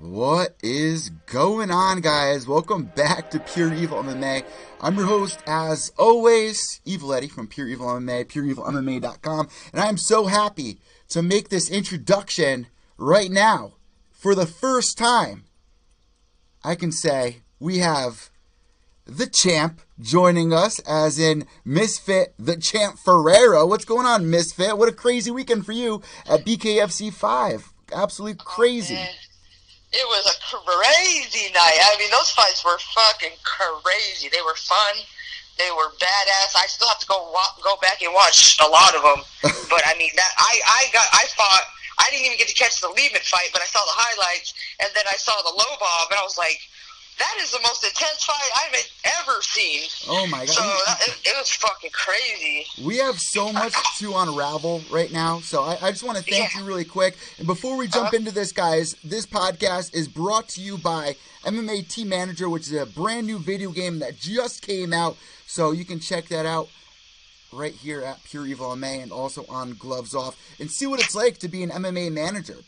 What is going on, guys? Welcome back to Pure Evil MMA. I'm your host, as always, Evil Eddie from Pure Evil MMA, pureevilmma.com, and I'm so happy to make this introduction right now. For the first time, I can say we have the champ joining us, as in Misfit, the champ Ferea. What's going on, Misfit? What a crazy weekend for you at BKFC 5. Absolutely oh, crazy. Oh, it was a crazy night. I mean, those fights were fucking crazy. They were fun. They were badass. I still have to go wa- go back and watch a lot of them. but I mean, that I I got I fought. I didn't even get to catch the Leben fight, but I saw the highlights, and then I saw the Lobov, and I was like, that is the most intense fight I've ever seen. Oh my god! So that, it, it, was fucking crazy. We have so much to unravel right now, so I, I just want to thank yeah. you really quick. And before we jump uh into this, guys, this podcast is brought to you by MMA Team Manager, which is a brand new video game that just came out. So you can check that out right here at Pure Evil MMA and also on Gloves Off and see what it's like to be an MMA manager.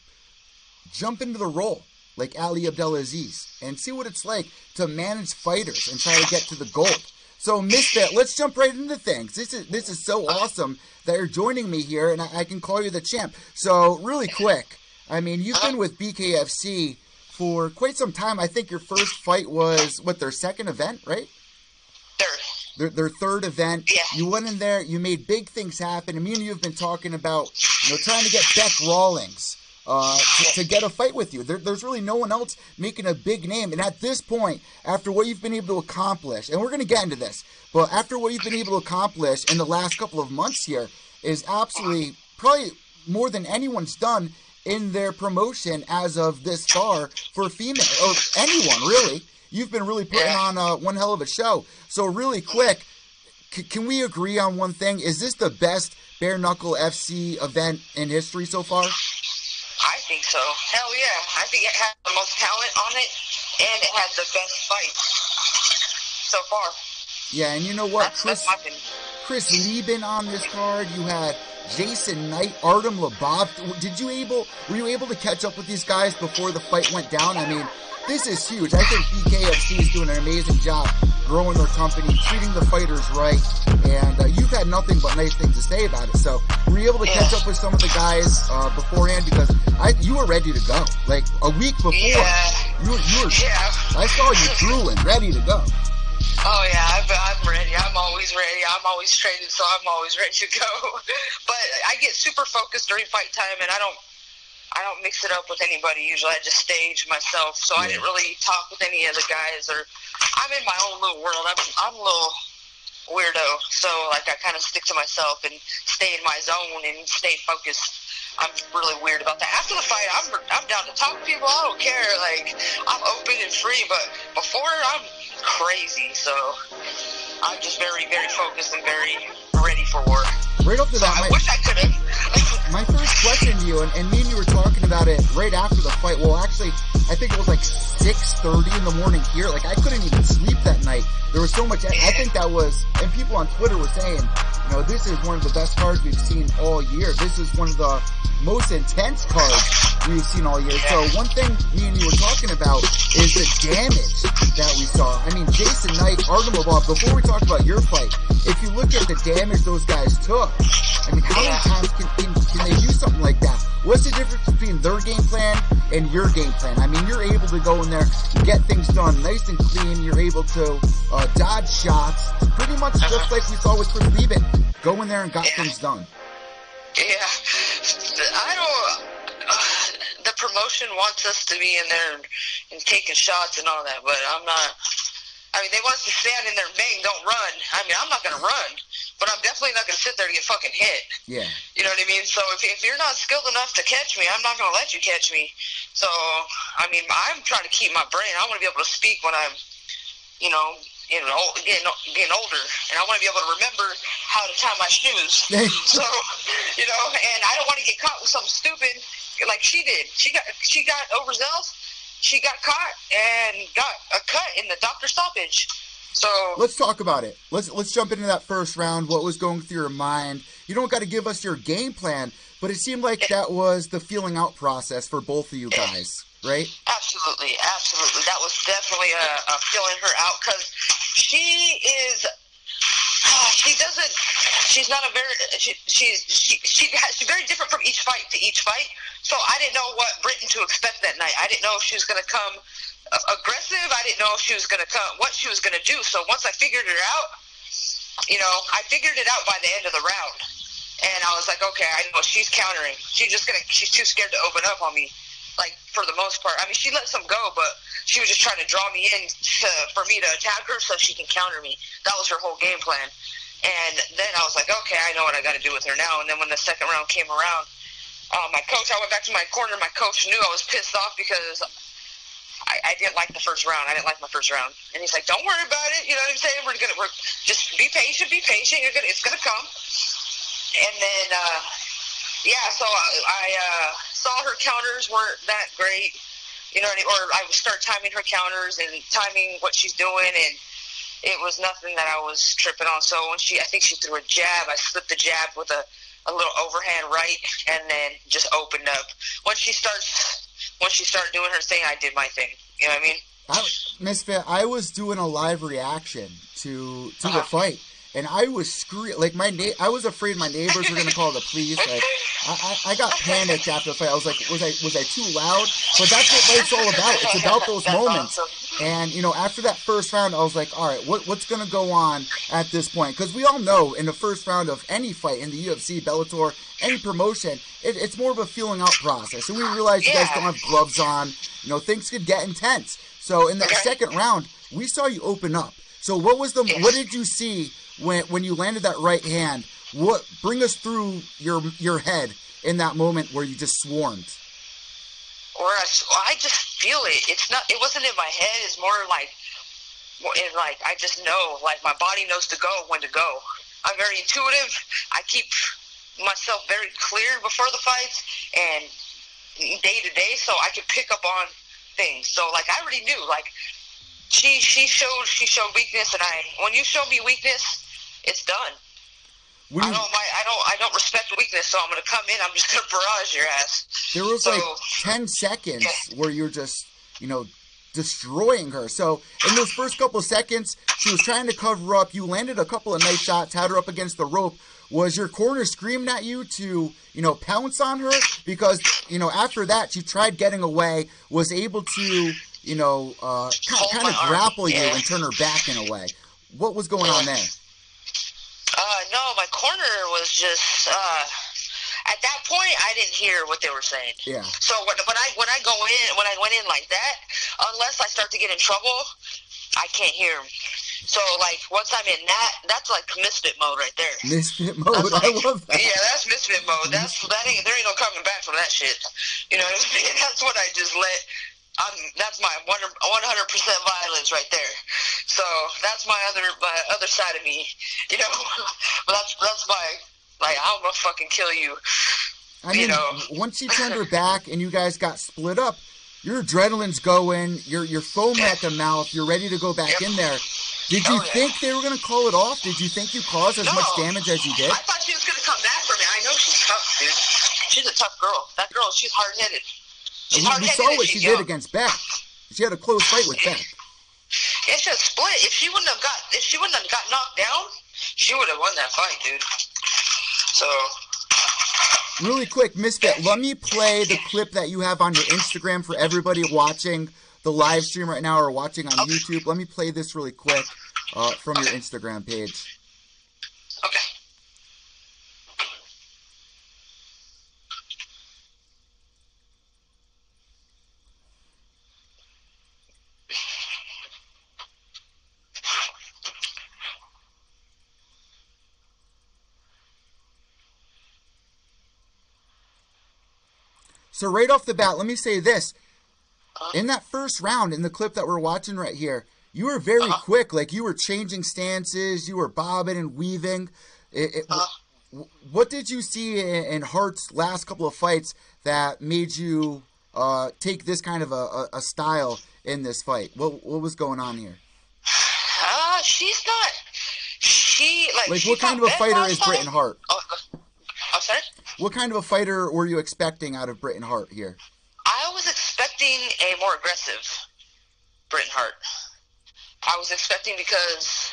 Jump into the role like Ali Abdelaziz and see what it's like to manage fighters and try to get to the gold. So, Misfit, let's jump right into things. This is this is so awesome that you're joining me here, and I, I can call you the champ. So, really quick, I mean, you've been with BKFC for quite some time. I think your first fight was what their second event, right? Third. Their, their third event. Yeah. You went in there. You made big things happen. And me and you have been talking about, you know, trying to get Bec Rawlings uh, to, to, get a fight with you. There, there's really no one else making a big name. And at this point, after what you've been able to accomplish, and we're going to get into this, but after what you've been able to accomplish in the last couple of months here, is absolutely probably more than anyone's done in their promotion as of this far for female or anyone really. You've been really putting on uh, one hell of a show. So really quick, c- can we agree on one thing? Is this the best bare knuckle FC event in history so far? Think so. Hell yeah. I think it has the most talent on it, and it has the best fight so far. Yeah, and you know what? That's, Chris, that's Chris Leben on this card. You had Jason Knight, Artem Lobov. Did you able? Were you able to catch up with these guys before the fight went down? I mean, this is huge. I think BKFC is doing an amazing job growing their company, treating the fighters right, and uh, you've had nothing but nice things to say about it. So were you able to catch up with some of the guys uh, beforehand? Because I, you were ready to go. Like a week before, yeah. you, you were. Yeah. I saw you drooling, ready to go. Oh yeah, I'm, I'm ready. I'm always ready. I'm always training, so I'm always ready to go. but I get super focused during fight time, and I don't I don't mix it up with anybody usually. I just stage myself. So yeah. I didn't really talk with any of the guys or I'm in my own little world. I'm I'm a little weirdo. So like I kind of stick to myself and stay in my zone and stay focused. I'm really weird about that. After the fight, I'm I'm down to talk to people. I don't care. Like I'm open and free, but before I'm crazy. So I'm just very very focused and very ready for war. Right up to that, so I wish I could have. My first question to you, and, and me and you were talking about it right after the fight. Well, actually, I think it was like 6.30 in the morning here. Like, I couldn't even sleep that night. There was so much, I think that was, and people on Twitter were saying, you know, this is one of the best cards we've seen all year. This is one of the most intense cards we've seen all year. So one thing me and you were talking about is the damage that we saw. I mean, Jason Knight, Artem Lobov, before we talk about your fight, if you look at the damage those guys took, I mean, how many times can What's the difference between their game plan and your game plan? I mean, you're able to go in there, get things done nice and clean. You're able to uh, dodge shots, pretty much just like we saw with Chris Leben. Go in there and got things done. Yeah, I don't The promotion wants us to be in there and, and taking shots and all that, but I'm not. I mean, they want us to stand in there and bang, don't run. I mean, I'm not going to run, but I'm definitely not going to sit there to get fucking hit. Yeah. You know what I mean? So if, if you're not skilled enough to catch me, I'm not going to let you catch me. So, I mean, I'm trying to keep my brain. I want to be able to speak when I'm, you know, getting, old, getting, getting older, and I want to be able to remember how to tie my shoes. so, you know, and I don't want to get caught with something stupid like she did. She got she got overzealous she got caught and got a cut in the doctor stoppage. So let's talk about it. Let's let's jump into that first round. What was going through your mind? You don't got to give us your game plan, but it seemed like that was the feeling out process for both of you guys, right? Absolutely, absolutely. That was definitely a, a feeling her out because she is she doesn't. She's not a very. She, she's she she has, she's very different from each fight to each fight. So I didn't know what Britain to expect that night. I didn't know if she was going to come aggressive. I didn't know if she was going to come what she was going to do. So once I figured it out, you know, I figured it out by the end of the round, and I was like, okay, I know she's countering. She's just gonna. She's too scared to open up on me like for the most part. I mean, she let some go, but she was just trying to draw me in to, for me to attack her so she can counter me. That was her whole game plan. And then I was like, okay, I know what I got to do with her now. And then when the second round came around, uh, my coach, I went back to my corner. My coach knew I was pissed off because I, I didn't like the first round. I didn't like my first round. And he's like, don't worry about it. You know what I'm saying? We're gonna, we're just be patient, be patient. You're gonna, it's gonna come. And then, uh, yeah, so I, I uh, saw her counters weren't that great. You know, or I would start timing her counters and timing what she's doing and it was nothing that I was tripping on. So when she, I think she threw a jab, I slipped the jab with a, a little overhand right, and then just opened up. Once she starts, once she started doing her thing, I did my thing. You know what I mean? I, Misfit, I was doing a live reaction to to uh-huh. the fight, and I was screaming like my na- I was afraid my neighbors were gonna call the police. Like I, I, I, got panicked after the fight. I was like, was I was I too loud? But that's what life's all about. It's about those moments. And you know, after that first round, I was like, all right, what, what's gonna go on at this point? Because we all know in the first round of any fight in the UFC, Bellator, any promotion, it, it's more of a feeling out process. And we realize you guys don't have gloves on. You know, things could get intense. So in that second round, we saw you open up. So what was the what did you see when when you landed that right hand? What bring us through your your head in that moment where you just swarmed? Or I, I just feel it. It's not. It wasn't in my head. It's more like, in like I just know. Like my body knows to go when to go. I'm very intuitive. I keep myself very clear before the fights and day to day, so I can pick up on things. So like I already knew. Like she she showed she showed weakness, and I when you show me weakness, it's done. I don't I don't I don't respect weakness, so I'm gonna come in. I'm just gonna barrage your ass. There was so, like ten seconds yeah. where you're just you know destroying her. So in those first couple seconds, she was trying to cover up. You landed a couple of nice shots, had her up against the rope. Was your corner screaming at you to you know pounce on her because you know after that she tried getting away, was able to you know, uh, kind, kind of grapple you and turn her back in a way. What was going on there? Uh, no, my corner was just. Uh, at that point, I didn't hear what they were saying. Yeah. So when, when I when I go in when I went in like that, unless I start to get in trouble, I can't hear them. So like once I'm in that, that's like misfit mode right there. Misfit mode, like, I love that. Yeah, that's misfit mode. That's that ain't there ain't no coming back from that shit. You know what I mean? That's what I just let I'm, that's my 100 percent violence right there. So that's my other my other side of me, you know. but that's that's my like I'm gonna fucking kill you. I mean, know? once she turned her back and you guys got split up, your adrenaline's going, you're you're foaming at the mouth, you're ready to go back yep. in there. Did you oh, yeah. think they were gonna call it off? Did you think you caused as no. much damage as you did? I thought she was gonna come back for me. I know she's tough, dude. She's a tough girl. That girl, she's hard headed. We, we saw what she did against Bec. She had a close fight with Bec. It's a split. If she wouldn't have got, if she wouldn't have got knocked down, she would have won that fight, dude. So. Really quick, Misfit, let me play the clip that you have on your Instagram for everybody watching the live stream right now or watching on okay. YouTube. Let me play this really quick uh, from okay. your Instagram page. Okay. So right off the bat, let me say this: in that first round, in the clip that we're watching right here, you were very Uh-huh. quick. Like you were changing stances, you were bobbing and weaving. It, it, Uh-huh. w- what did you see in, in Hart's last couple of fights that made you uh, take this kind of a, a, a style in this fight? What what was going on here? Uh, she's not. She like. Like, what kind of a fighter is Britain. Hart? Oh, uh, I'm sorry. What kind of a fighter were you expecting out of Britain Hart here? I was expecting a more aggressive Britain Hart. I was expecting because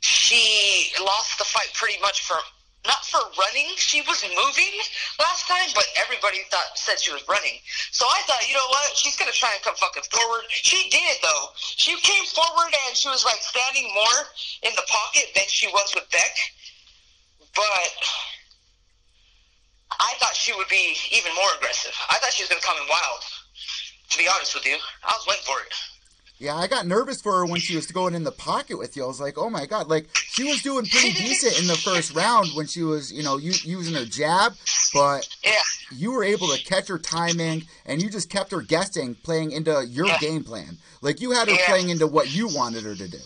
she lost the fight pretty much for not for running. She was moving last time, but everybody thought said she was running. So I thought, you know what? She's gonna try and come fucking forward. She did though. She came forward and she was like standing more in the pocket than she was with Bec. But I thought she would be even more aggressive. I thought she was gonna come in wild. To be honest with you, I was waiting for it. Yeah, I got nervous for her when she was going in the pocket with you. I was like, oh my god, like she was doing pretty decent in the first round when she was, you know, using her jab, but Yeah. you were able to catch her timing and you just kept her guessing, playing into your Yeah. game plan. Like you had her Yeah. playing into what you wanted her to do.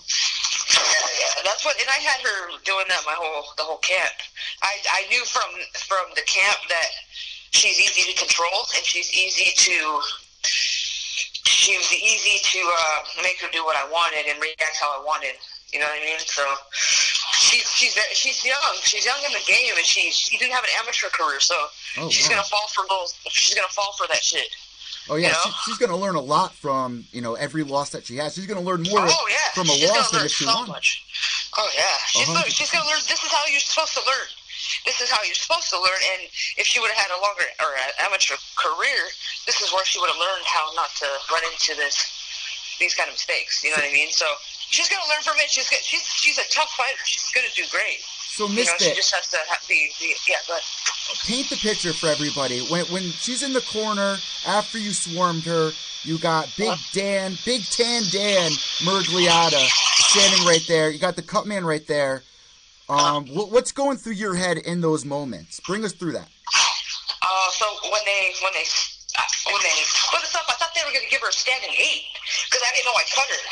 Yeah, that's what, and I had her doing that my whole the whole camp. I I knew from from the camp that she's easy to control and she's easy to she was easy to uh, make her do what I wanted and react how I wanted. You know what I mean? So she's she's she's young. She's young in the game, and she she didn't have an amateur career, so Oh, she's wow. gonna fall for those. She's gonna fall for that shit. Oh yeah, You know? she, she's going to learn a lot from you know every loss that she has. She's going to learn more Oh yeah, from a she's loss than if she so won. much. Oh yeah, she's uh-huh. hundred she's gonna learn. This is how you're supposed to learn. This is how you're supposed to learn. And if she would have had a longer or an amateur career, this is where she would have learned how not to run into this these kind of mistakes. You know what I mean? So she's gonna learn from it. She's. She's she's a tough fighter. She's gonna do great. So You know, she just has to ha be, be yeah. But paint the picture for everybody. When when she's in the corner after you swarmed her, you got Big Dan, Big Tan Dan Miragliotta standing right there. You got the cut man right there. Um, what, what's going through your head in those moments? Bring us through that. Uh, so when they when they uh, when they put us up, I thought they were going to give her a standing eight because I didn't know I cut her.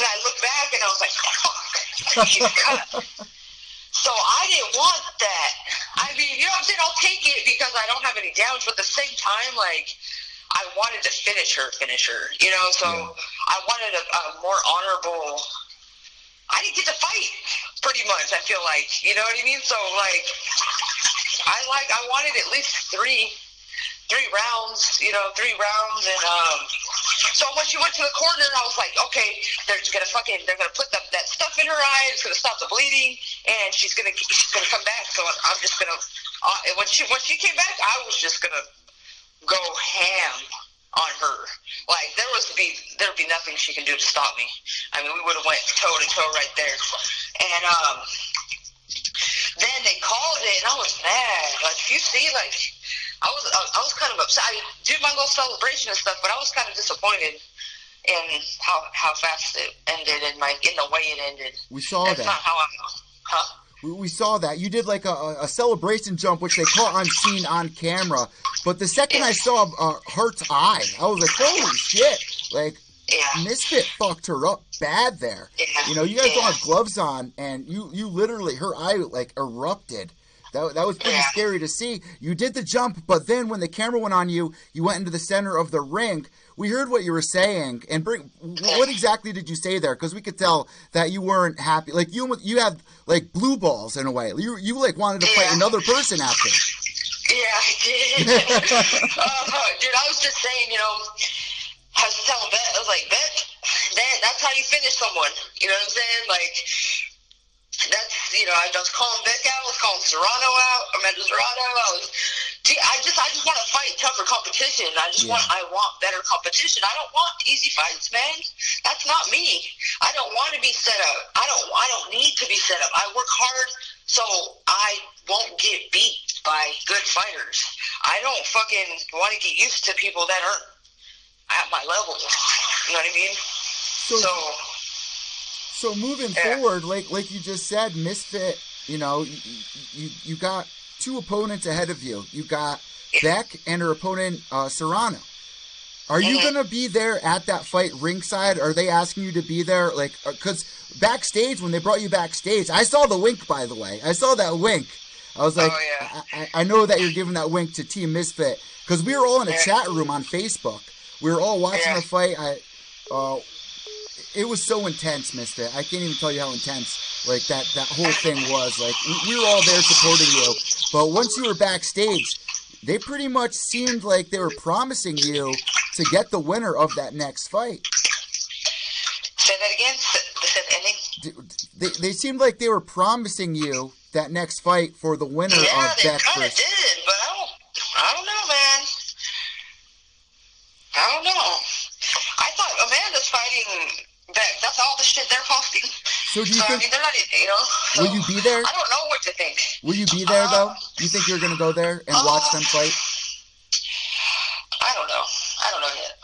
And I looked back and I was like, "Fuck, she's cut." so I didn't want that. I mean, you know what I'm saying? I'll take it because I don't have any damage, but at the same time, like. I wanted to finish her, finish her, you know. So I wanted a, a more honorable. I didn't get to fight, pretty much. I feel like, you know what I mean. So like, I like I wanted at least three three rounds, you know, three rounds and um so when she went to the corner I was like, okay, they're gonna fucking they're gonna put the, that stuff in her eye, it's gonna stop the bleeding and she's gonna she's gonna come back. So I'm just gonna uh, when she when she came back I was just gonna go ham on her. Like there was be there'd be nothing she can do to stop me. I mean we would have went toe to toe right there. And um then they called it, and I was mad. Like you see, like I was, I, I was kind of upset. I did my little celebration and stuff, but I was kind of disappointed in how how fast it ended and like in the way it ended. We saw That's that. not how I, huh? We, we saw that. You did like a, a celebration jump, which they caught on scene on camera. But the second I saw uh, Hart's eye, I was like, holy shit! Like Yeah. Misfit fucked her up bad there. Yeah. You know, you guys don't have gloves on, and you you literally her eye like erupted. That, that was pretty Yeah. scary to see. You did the jump, but then when the camera went on you, you went into the center of the ring. We heard what you were saying, and bring what exactly did you say there? Because we could tell that you weren't happy. Like you, you had like blue balls in a way. You, you like wanted to fight another person after. Yeah, I did. uh, dude, I was just saying, you know, I was telling Bet, I was like, Bet, that, that's how you finish someone. You know what I'm saying? Like, that's, you know, I was calling Bec out, I was calling Serrano out, Amanda Serrano, I was, gee, I just, I just want to fight tougher competition. I just want, I want better competition. I don't want easy fights, man. That's not me. I don't want to be set up. I don't, I don't need to be set up. I work hard so I won't get beat by good fighters. I don't fucking want to get used to people that aren't at my level. You know what I mean? So, So, so moving Yeah. forward, like like you just said, Misfit. You know, you, you you got two opponents ahead of you. You got Bec and her opponent uh, Serrano. Are you Mhm. gonna be there at that fight ringside? Are they asking you to be there? Like, because backstage when they brought you backstage, I saw the wink. By the way, I saw that wink. I was like, Oh, yeah. I, I, I know that you're giving that wink to Team Misfit because we were all in a Yeah. chat room on Facebook. We were all watching Yeah. the fight. I, uh, it was so intense, Mister. I can't even tell you how intense like that that whole thing was. Like we, we were all there supporting you, but once you were backstage, they pretty much seemed like they were promising you to get the winner of that next fight. Say that again. S- The said. They, they seemed like they were promising you that next fight for the winner Yeah, of kind of did, but I don't. I don't know, man. I don't know. I thought Amanda's fighting Bec. That's all the shit they're posting. So do you So I think mean, they're not. You know. So will you be there? I don't know what to think. Will you be there um, though? You think you're gonna go there and watch them fight? I don't know. I don't know yet.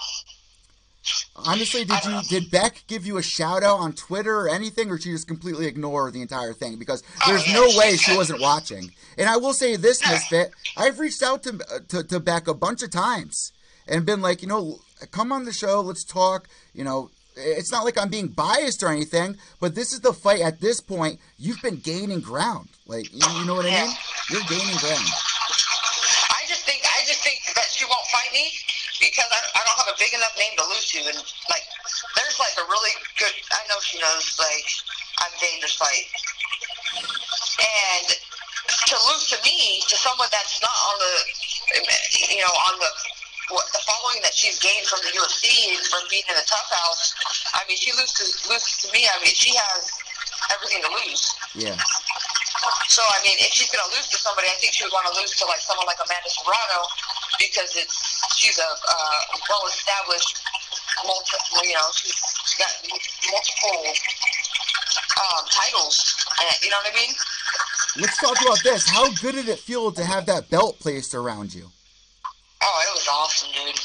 Honestly, did you did Bec give you a shout out on Twitter or anything, or she just completely ignore the entire thing? Because oh, there's yeah, no she way she wasn't watching. And I will say this, Misfit, I've reached out to, to to Bec a bunch of times and been like, you know, come on the show, let's talk. You know, it's not like I'm being biased or anything, but this is the fight. At this point, you've been gaining ground. Like, you, you know what I mean? You're gaining ground. I just think I just think that she won't fight me because I, I don't have a big enough name to lose to, and like there's like a really good. I know she knows like I'm dangerous fight, and to lose to me to someone that's not on the you know on the what the following that she's gained from the UFC and from being in the TUF house. I mean, she loses loses to me. I mean, she has everything to lose. Yeah. So I mean, if she's gonna lose to somebody, I think she would want to lose to like someone like Amanda Serrano because it's she's a uh, well-established, multi, you know, she's, she's got multiple um, titles. And, you know what I mean? Let's talk about this. How good did it feel to have that belt placed around you? Oh, it was awesome, dude.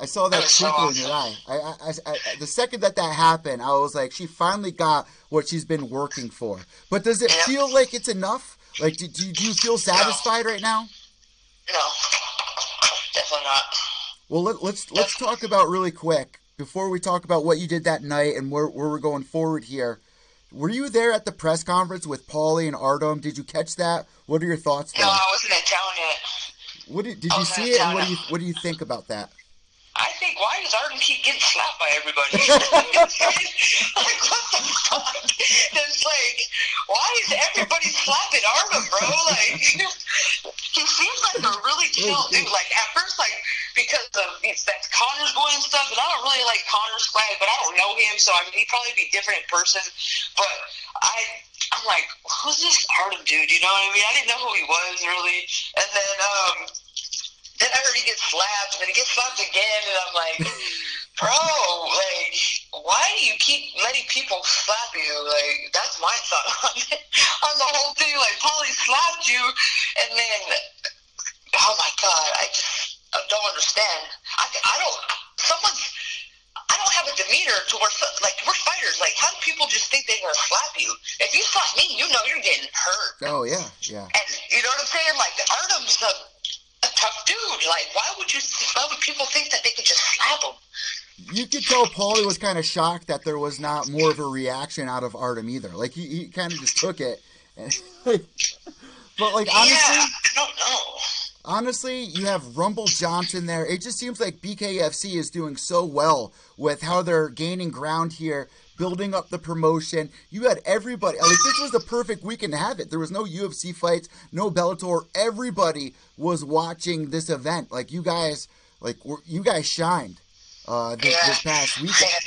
I saw that That was so twinkle in your eye. I, I, I, the second that that happened, I was like, she finally got what she's been working for. But does it Yeah. feel like it's enough? Like, do, do, do you feel satisfied right now? No, definitely not. Well, let, let's let's talk about really quick before we talk about what you did that night and where, where we're going forward here. Were you there at the press conference with Paulie and Artem? Did you catch that? What are your thoughts there? No, I wasn't in town yet. What did, did oh, you see it? And what do you what do you think about that? I think why does Arden keep getting slapped by everybody? like what the fuck? It's like why is everybody slapping Arden, bro? Like he seems like a really chill dude. Oh, like at first, like because of it's that Conor's boy and stuff, and I don't really like Conor's swag, but I don't know him, so I mean he'd probably be different in person. But I I'm like, who's this Arden dude? You know what I mean? I didn't know who he was really, and then um. Then I heard he gets slapped, and then he gets slapped again, and I'm like, bro, like, why do you keep letting people slap you? Like, that's my thought on it, on the whole thing. Like, Paulie slapped you, and then, oh my god, I just I don't understand. I, I don't, someone's, A demeanor to where, like, we're fighters. Like, how do people just think they're gonna slap you? If you slap me, you know you're getting hurt. Oh yeah, yeah. And you know what I'm saying? Like Artem's a, a tough dude. Like why would you? Why would people think that they could just slap him? You could tell Paulie was kind of shocked that there was not more of a reaction out of Artem either. Like he, he kind of just took it. And, but like honestly, yeah, I don't know. Honestly, you have Rumble Johnson there. It just seems like BKFC is doing so well with how they're gaining ground here, building up the promotion. You had everybody. Like this was the perfect weekend to have it. There was no UFC fights, no Bellator. Everybody was watching this event. Like you guys, like you guys shined uh, this, Yeah. this past weekend.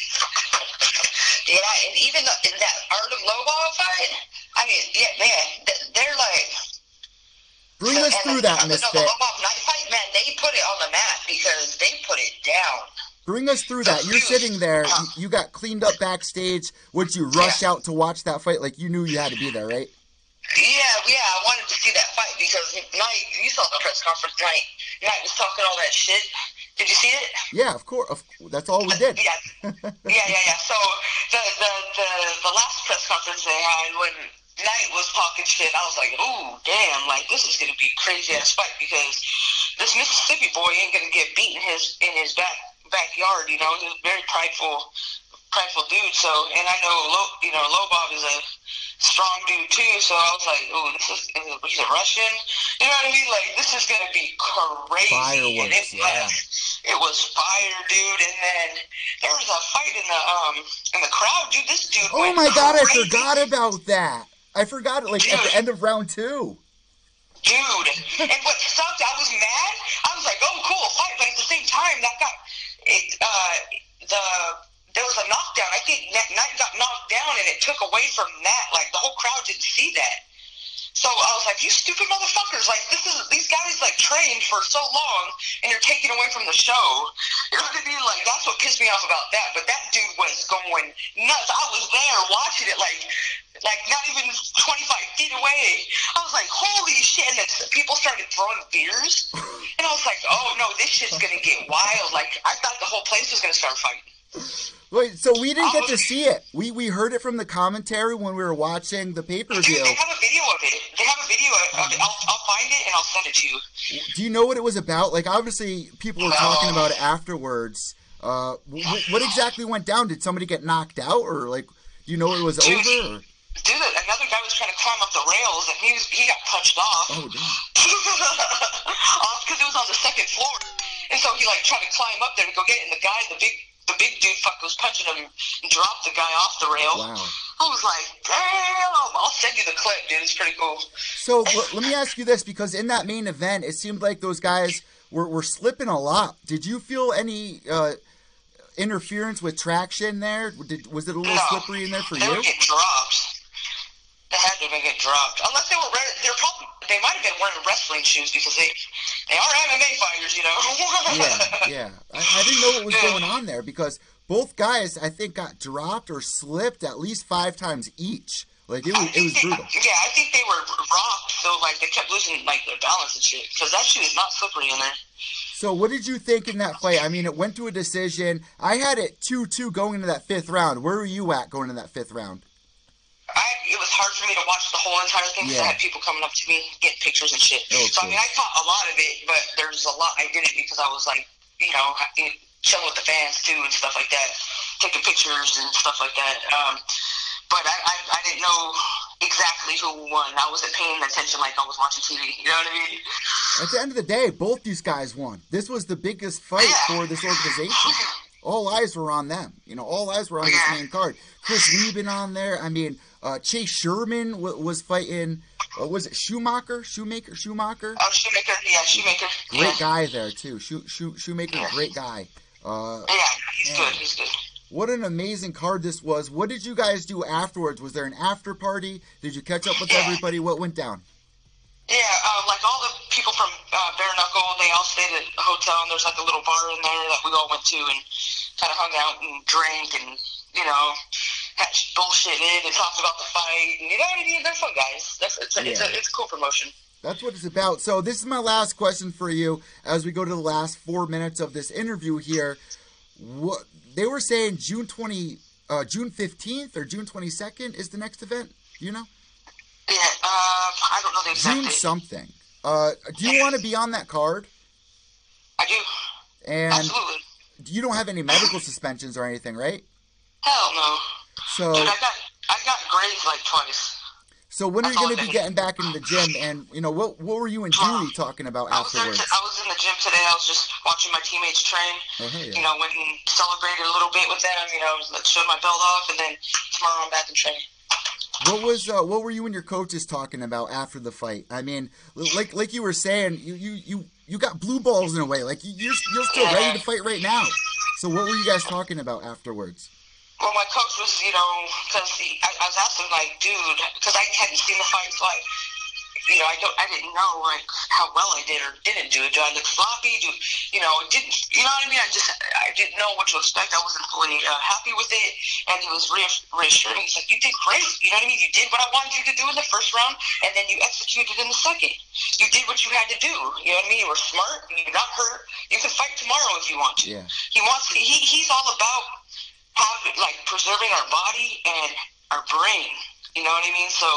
Yeah, and even in that Artem Lobov fight, I mean, yeah, man, they're like. Bring us through that, no, Misfit. Lobov Knight fight, man, they put it on the map because they put it down. Bring us through that. You're sitting there. Uh-huh. You, you got cleaned up backstage. Would you rush Yeah. out to watch that fight? Like you knew you had to be there, right? Yeah, yeah, I wanted to see that fight because Knight, you saw the press conference Knight. Knight was talking all that shit. Did you see it? Yeah, of course. Of, that's all we did. Yeah, yeah, yeah, yeah. So the the the, the last press conference they had when Knight was talking shit. I was like, ooh, damn, like this is gonna be crazy ass fight because this Mississippi boy ain't gonna get beat in his in his back backyard. You know, he's a very prideful, prideful dude. So, and I know, Lo, you know, Lobov is a strong dude too. So I was like, ooh, this is he's a Russian. You know what I mean? Like this is gonna be crazy. Fireworks, and it yeah. was, it was fire, dude. And then there was a fight in the um in the crowd, dude. This dude. Oh went my god, I forgot about that. I forgot it like at the end of round two. Dude, and what sucked, I was mad. I was like, "Oh, cool, fight!" But at the same time, that got it. Uh, the there was a knockdown. I think Knight Knight got knocked down, and it took away from that. Like the whole crowd didn't see that. So I was like, "You stupid motherfuckers! Like this is these guys like trained for so long, and you're taking away from the show. You know what I mean? Like that's what pissed me off about that. But that dude was going nuts. I was there watching it, like like not even 25 feet away. I was like, "Holy shit!" And then people started throwing beers, and I was like, "Oh no, this shit's gonna get wild!" Like I thought the whole place was gonna start fighting. Wait, so we didn't get to see it. We we heard it from the commentary when we were watching the pay per view. they have a video of it. They have a video of it. I'll, I'll find it and I'll send it to you. Do you know what it was about? Like, obviously, people were talking about it afterwards. Uh, what exactly went down? Did somebody get knocked out, or like, do you know it was over? Or? Dude, another guy was trying to climb up the rails and he was he got punched off. Oh, damn. off because it was on the second floor, and so he like tried to climb up there to go get it. And the guy, the big the big dude, fuck was punching him and dropped the guy off the rail. Wow. I was like, damn! I'll send you the clip, dude. It's pretty cool. So l- let me ask you this, because in that main event, it seemed like those guys were, were slipping a lot. Did you feel any uh, interference with traction there? Did, was it a little No, slippery in there for they you? would get dropped. They had to get dropped, unless they were. Re- they're probably they might have been wearing wrestling shoes because they they are MMA fighters, you know. Yeah, yeah. I, I didn't know what was going on there because both guys, I think, got dropped or slipped at least five times each. Like it was, it was they- brutal. Yeah, I think they were rocked, so like they kept losing like their balance and shit. Because that shoe is not slippery in there. So what did you think in that fight? I mean, it went to a decision. I had it two-two going into that fifth round. Where were you at going into that fifth round? I it was hard for me to watch the whole entire thing because Yeah. I had people coming up to me, getting pictures and shit. Oh, so I mean. I caught a lot of it, but there's a lot I didn't because I was like, you know, chilling with the fans too and stuff like that, taking pictures and stuff like that. Um, but I, I I didn't know exactly who won. I wasn't paying attention like I was watching TV. You know what I mean? At the end of the day, both these guys won. This was the biggest fight for this organization. All eyes were on them. You know, all eyes were on this main card. Chris Leben on there. I mean, uh, Chase Sherman w- was fighting. Uh, was it Schumacher? Shoemaker? Schumacher? Oh, Shoemaker, yeah, Shoemaker. Great yeah. guy there too. Shoe, shoe, Shoemaker, great guy. Uh, Yeah, he's good. He's good. what an amazing card this was. What did you guys do afterwards? Was there an after party? Did you catch up with Yeah. everybody? What went down? Yeah, uh, like all the people from uh, Bare Knuckle, they all stayed at a hotel, and there's like a little bar in there that we all went to and kind of hung out and drank and, you know, had bullshitted and talked about the fight. And, you know what I mean? They're fun guys. That's, it's, a, it's, a, it's a cool promotion. That's what it's about. So this is my last question for you as we go to the last four minutes of this interview here. What they were saying June twenty, uh, June fifteenth or June twenty second is the next event. Do you know? Yeah, uh, I don't know the exact June date. something. Uh, do you want to be on that card? I do. And Absolutely. you don't have any medical suspensions or anything, right? Hell no. So, Dude, I got I got grazed like twice. so when are you going to be getting back in the gym? And you know what? What were you and Judy talking about I was afterwards? T- I was in the gym today. I was just watching my teammates train. Oh, hell yeah. You know, went and celebrated a little bit with them. You know, showed my belt off, and then tomorrow I'm back in training. What was uh, what were you and your coaches talking about after the fight? I mean, like like you were saying, you you you, you got blue balls in a way. Like you- you're you're still ready to fight right now. So what were you guys talking about afterwards? Well, my coach was, you know, because I, I was asking like, dude, because I hadn't seen the fight, so I, you know, I don't, I didn't know like how well I did or didn't do it. Do I look sloppy? Do you know? Didn't you know what I mean? I just, I didn't know what to expect. I wasn't fully uh, happy with it, and he was reassuring. He's like, you did great. You know what I mean? You did what I wanted you to do in the first round, and then you executed in the second. You did what you had to do. You know what I mean? You were smart. You're not hurt. You can fight tomorrow if you want to. Yeah. He wants. He he's all about like preserving our body and our brain. You know what I mean? So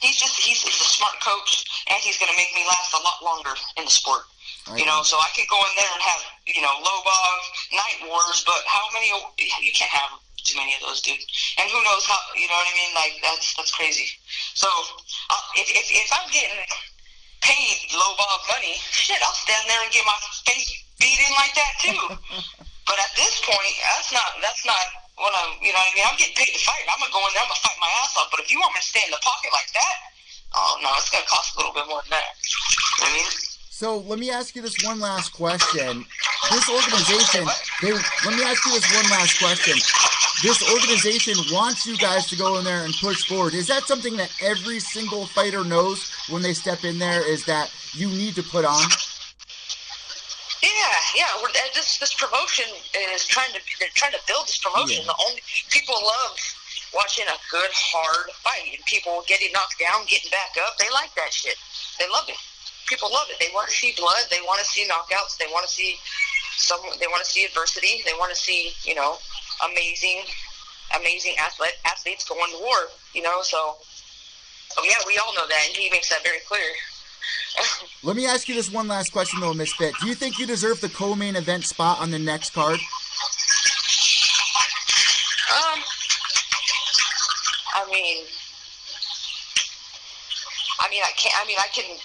he's just he's, he's a smart coach, and he's going to make me last a lot longer in the sport. I you know, so I could go in there and have you know Lobov, Knight Wars, but how many? You can't have too many of those, dude. And who knows how? You know what I mean? Like that's that's crazy. So uh, if, if if I'm getting paid Lobov money, shit, I'll stand there and get my face beat in like that too. but at this point, that's not that's not what I'm, you know, what I mean, I'm getting paid to fight. I'm gonna go in there. I'm gonna fight my ass off. But if you want me to stay in the pocket like that, oh no, it's gonna cost a little bit more than that. I mean. So let me ask you this one last question. This organization, they let me ask you this one last question. This organization wants you guys to go in there and push forward. Is that something that every single fighter knows when they step in there? Is that you need to put on? Yeah, yeah. We're, this this promotion is trying to they're trying to build this promotion. Yeah. The only people love watching a good hard fight and people getting knocked down, getting back up. They like that shit. They love it. People love it. They want to see blood. They want to see knockouts. They want to see some. They want to see adversity. They want to see you know amazing, amazing athlete athletes going to war. You know, so oh yeah, we all know that, and he makes that very clear. Let me ask you this one last question, though, Misfit. Do you think you deserve the co-main event spot on the next card? Um, I mean, I mean, I can't. I mean, I can.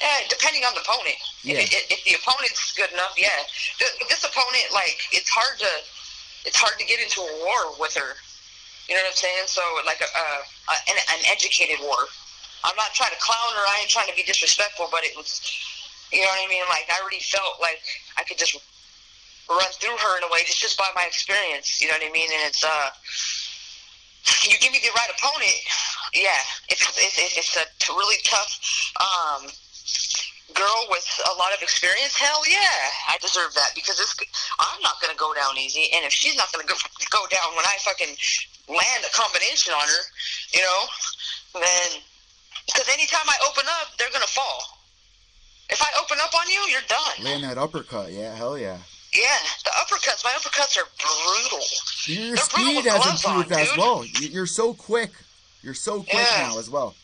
Eh, depending on the opponent. Yeah. If, if, the opponent's good enough, yeah. This opponent, like, it's hard to, it's hard to get into a war with her. You know what I'm saying? So, like, a, a an, an educated war. I'm not trying to clown her. I ain't trying to be disrespectful, but it was, you know what I mean? Like I already felt like I could just run through her in a way, just just by my experience. You know what I mean? And it's uh, you give me the right opponent, yeah. It's if it's a really tough um girl with a lot of experience, hell yeah, I deserve that because this I'm not gonna go down easy, and if she's not gonna go, go down when I fucking land a combination on her, you know, then because anytime I open up, they're gonna fall. If I open up on you, you're done. Land that uppercut, yeah, hell yeah. Yeah, the uppercuts. My uppercuts are brutal. Your they're speed has improved on, as well. You're so quick. You're so quick yeah. now as well.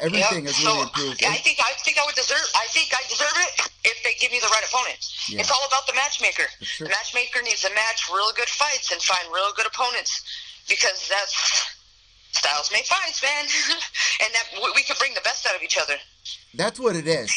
Everything yep. has really so, improved. I think I think I would deserve. I think I deserve it if they give me the right opponent. Yeah. It's all about the matchmaker. Sure. The matchmaker needs to match real good fights and find real good opponents because that's styles make fights, man, and that we can bring the best out of each other. That's what it is.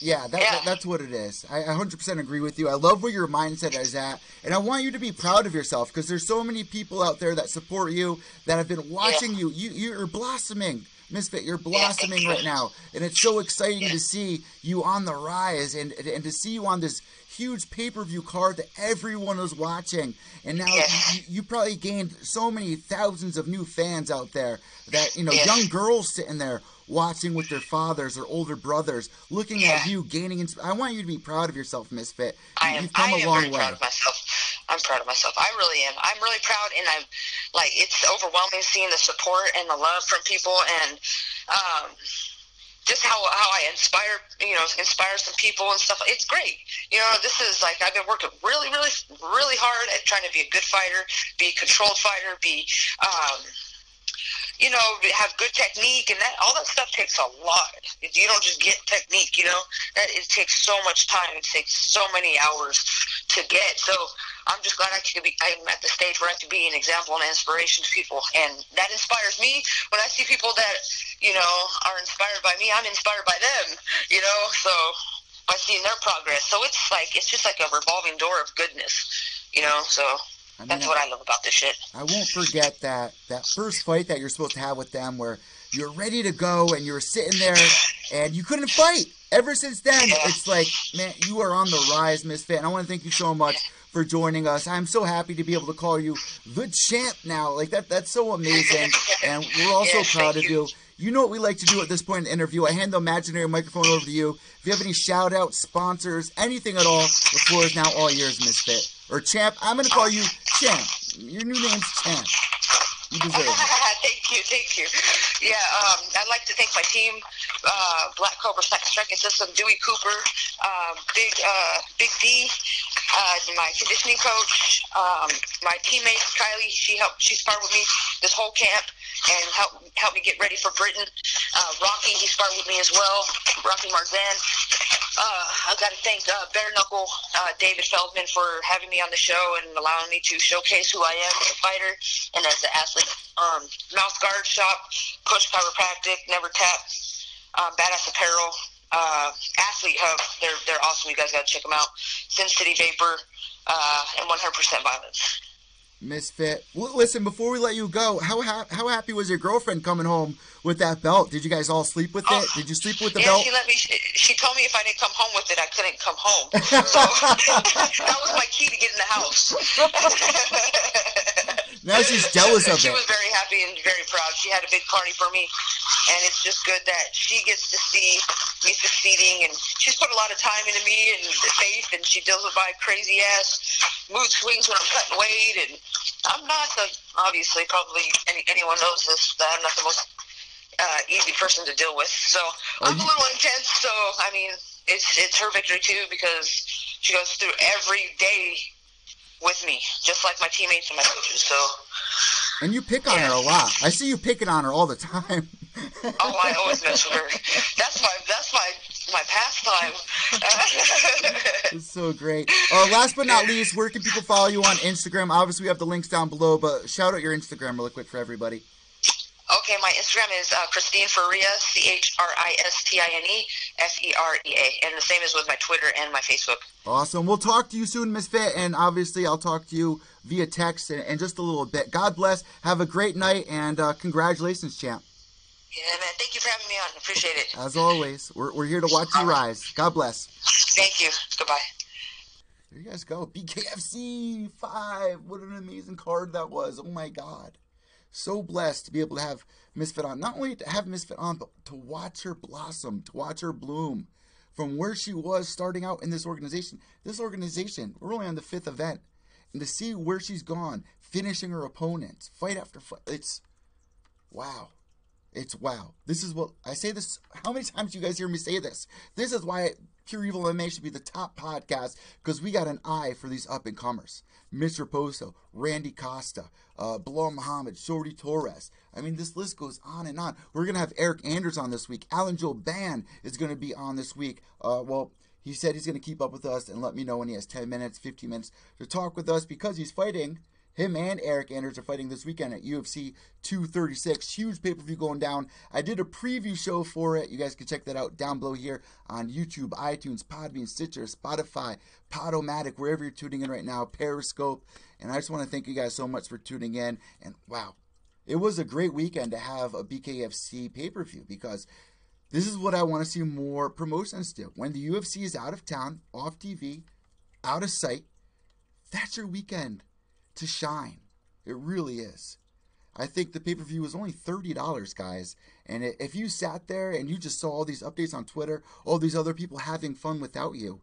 Yeah, that, yeah. That, that's what it is. I 100% agree with you. I love where your mindset is at, and I want you to be proud of yourself because there's so many people out there that support you that have been watching yeah. you. You you're blossoming. Misfit, you're blossoming yeah, right now, and it's so exciting to see you on the rise and and to see you on this huge pay per view card that everyone was watching, and now you, you, probably gained so many thousands of new fans out there that you know young girls sitting there watching with their fathers or older brothers, looking yeah. at you, gaining. Insp- I want you to be proud of yourself, Misfit. I am. You've come I am a long very way. proud of myself. I'm proud of myself. I really am. I'm really proud, and I'm like it's overwhelming seeing the support and the love from people, and um, just how how I inspire you know inspire some people and stuff. It's great. You know, this is like I've been working really, really, really hard at trying to be a good fighter, be a controlled fighter, be um, you know, have good technique and that all that stuff takes a lot. You don't just get technique, you know. That it takes so much time. It takes so many hours to get. So I'm just glad I could be. I'm at the stage where I can be an example and inspiration to people, and that inspires me. When I see people that you know, are inspired by me, I'm inspired by them, you know, so by seeing their progress. So it's like, it's just like a revolving door of goodness, you know, so I mean, that's what I love about this shit. I won't forget that, that first fight that you're supposed to have with them where you're ready to go and you're sitting there and you couldn't fight. Ever since then, it's like, man, you are on the rise, Misfit. And I want to thank you so much for joining us. I'm so happy to be able to call you the champ now. Like that, that's so amazing. And we're also yeah, proud of you. you. You know what we like to do at this point in the interview. I hand the imaginary microphone over to you. If you have any shout outs, sponsors, anything at all, the floor is now all yours, Misfit. Or Champ. I'm to call you Champ. Your new name's Champ. You deserve it. thank you, thank you. Yeah, um, I'd like to thank my team, uh, Black Cobra Striking System, Dewey Cooper, uh, Big uh, Big D, uh, my conditioning coach, um, my teammate Kylie. She helped. She sparred with me this whole camp and help help me get ready for Britain. Uh, Rocky, he sparred with me as well. Rocky Marzan. Uh, I've got to thank uh, Bare Knuckle, uh, David Feldman, for having me on the show and allowing me to showcase who I am as a fighter and as an athlete. Um, Mouth Guard Shop, Push Chiropractic, Never Tap, um, Badass Apparel, uh, Athlete Hub. They're they're awesome. You guys got to check them out. Sin City Vapor, uh, and 100% Violence. Misfit. L- listen, before we let you go, how ha- how happy was your girlfriend coming home with that belt? Did you guys all sleep with it? Did you sleep with the yeah, belt? she let me. She, she told me if I didn't come home with it, I couldn't come home. So that was my key to get in the house. now she's jealous of she it. was very happy and very proud. She had a big party for me, and it's just good that she gets to see me succeeding. And she's put a lot of time into me and faith, and she deals with my crazy ass mood swings when I'm cutting weight. And I'm not the obviously probably any, anyone knows this that I'm not the most uh, easy person to deal with. So I'm a little intense. So I mean, it's it's her victory too because she goes through every day with me, just like my teammates and my coaches. So And you pick on her a lot. I see you picking on her all the time. oh, I always mess with her. That's my that's my my pastime. It's so great. Uh, last but not least, where can people follow you on Instagram? Obviously, we have the links down below, but shout out your Instagram really quick for everybody. Okay, my Instagram is uh, Christine Ferea, C H R I S T I N E F E R E A, and the same is with my Twitter and my Facebook. Awesome. We'll talk to you soon, Miss Fit, and obviously I'll talk to you via text in, in just a little bit. God bless. Have a great night, and uh, congratulations, champ. Yeah, man. Thank you for having me on. Appreciate it. As always, we're, we're here to watch you rise. God bless. Thank you. Goodbye. There you guys go. BKFC 5. What an amazing card that was. Oh my God. So blessed to be able to have Misfit on. Not only to have Misfit on, but to watch her blossom, to watch her bloom from where she was starting out in this organization. This organization, we're only on the fifth event. And to see where she's gone, finishing her opponents, fight after fight. It's wow. It's wow. This is what I say this. How many times you guys hear me say this? This is why Pure Evil MMA should be the top podcast because we got an eye for these up and comers. Mr. Poso, Randy Costa, uh, Belal Muhammad, Shorty Torres. I mean, this list goes on and on. We're going to have Eric Anders on this week. Alan Jouban is going to be on this week. Uh, well, he said he's going to keep up with us and let me know when he has 10 minutes, 15 minutes to talk with us because he's fighting. Him and Eric Anders are fighting this weekend at UFC 236. Huge pay per view going down. I did a preview show for it. You guys can check that out down below here on YouTube, iTunes, Podbean, Stitcher, Spotify, Podomatic, wherever you're tuning in right now, Periscope. And I just want to thank you guys so much for tuning in. And wow, it was a great weekend to have a BKFC pay per view because this is what I want to see more promotions do. When the UFC is out of town, off TV, out of sight, that's your weekend to shine. It really is. I think the pay per view was only $30, guys. And if you sat there and you just saw all these updates on Twitter, all these other people having fun without you,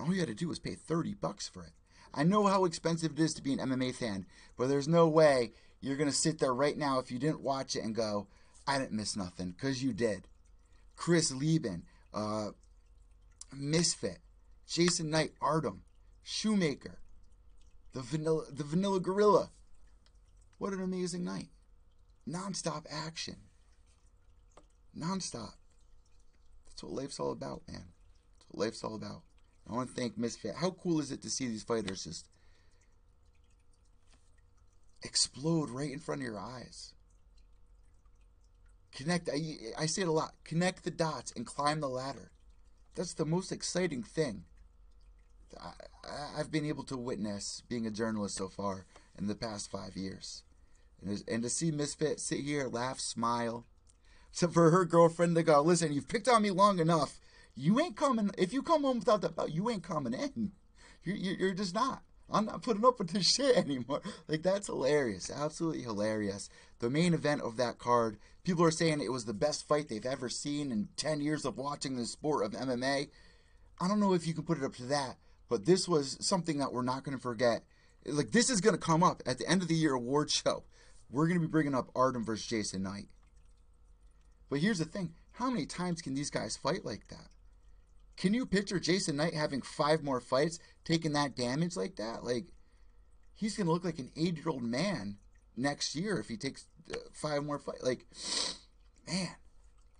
all you had to do was pay 30 bucks for it. I know how expensive it is to be an MMA fan, but there's no way you're going to sit there right now if you didn't watch it and go, I didn't miss nothing, because you did. Chris Leben, uh, Misfit, Jason Knight, Artem, Shoemaker, the Vanilla, the Vanilla Gorilla. What an amazing night! Non-stop action. Non-stop. That's what life's all about, man. That's what life's all about. I want to thank Misfit. How cool is it to see these fighters just explode right in front of your eyes? Connect. I, I say it a lot. Connect the dots and climb the ladder. That's the most exciting thing I, I've been able to witness being a journalist so far in the past five years. And, and to see Misfit sit here, laugh, smile. So for her girlfriend to go, listen, you've picked on me long enough. You ain't coming. If you come home without that belt, you ain't coming in. You're, you're just not. I'm not putting up with this shit anymore. Like, that's hilarious. Absolutely hilarious. The main event of that card, people are saying it was the best fight they've ever seen in 10 years of watching the sport of MMA. I don't know if you can put it up to that, but this was something that we're not going to forget. Like, this is going to come up at the end of the year award show. We're going to be bringing up Artem versus Jason Knight. But here's the thing how many times can these guys fight like that? Can you picture Jason Knight having five more fights, taking that damage like that? Like, he's going to look like an eight year old man next year if he takes uh, five more fights. Like, man,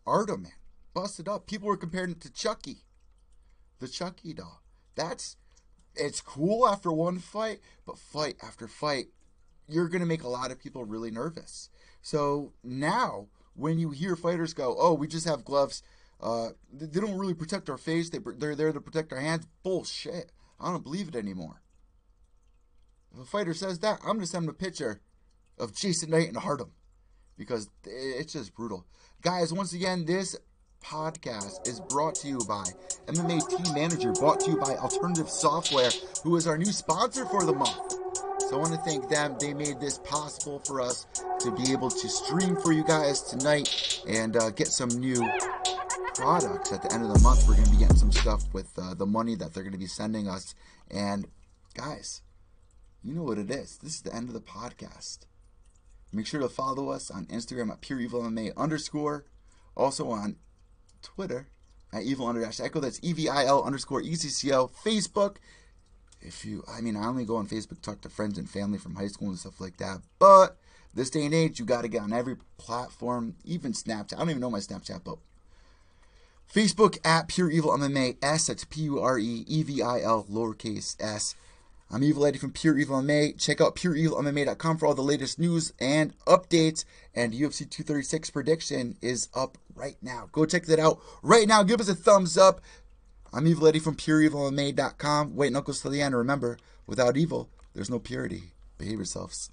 Artem, man, busted up. People were comparing it to Chucky, the Chucky doll. That's it's cool after one fight, but fight after fight, you're gonna make a lot of people really nervous. So now, when you hear fighters go, "Oh, we just have gloves," uh, they don't really protect our face. They they're there to protect our hands. Bullshit. I don't believe it anymore. If a fighter says that, I'm gonna send him a picture of Jason Knight and Artem because it's just brutal. Guys, once again, this podcast is brought to you by MMA Team Manager, brought to you by Alternative Software, who is our new sponsor for the month. So I want to thank them. They made this possible for us to be able to stream for you guys tonight and uh, get some new products at the end of the month. We're going to be getting some stuff with uh, the money that they're going to be sending us. And guys, you know what it is. This is the end of the podcast. Make sure to follow us on Instagram at Pure Evil MMA underscore. Also on Twitter at Evil under Echo. That's E V I L underscore ECCO. Facebook. If you, I mean, I only go on Facebook, talk to friends and family from high school and stuff like that. But this day and age, you got to get on every platform, even Snapchat. I don't even know my Snapchat, but Facebook at Pure Evil MMA S. That's P U R E E V I L lowercase s. I'm Evil Eddie from Pure Evil MMA. Check out pureevilmma.com for all the latest news and updates. And UFC 236 prediction is up right now. Go check that out right now. Give us a thumbs up. I'm Evil Eddie from pureevilmma.com. Wait, to the end. Remember, without evil, there's no purity. Behave yourselves.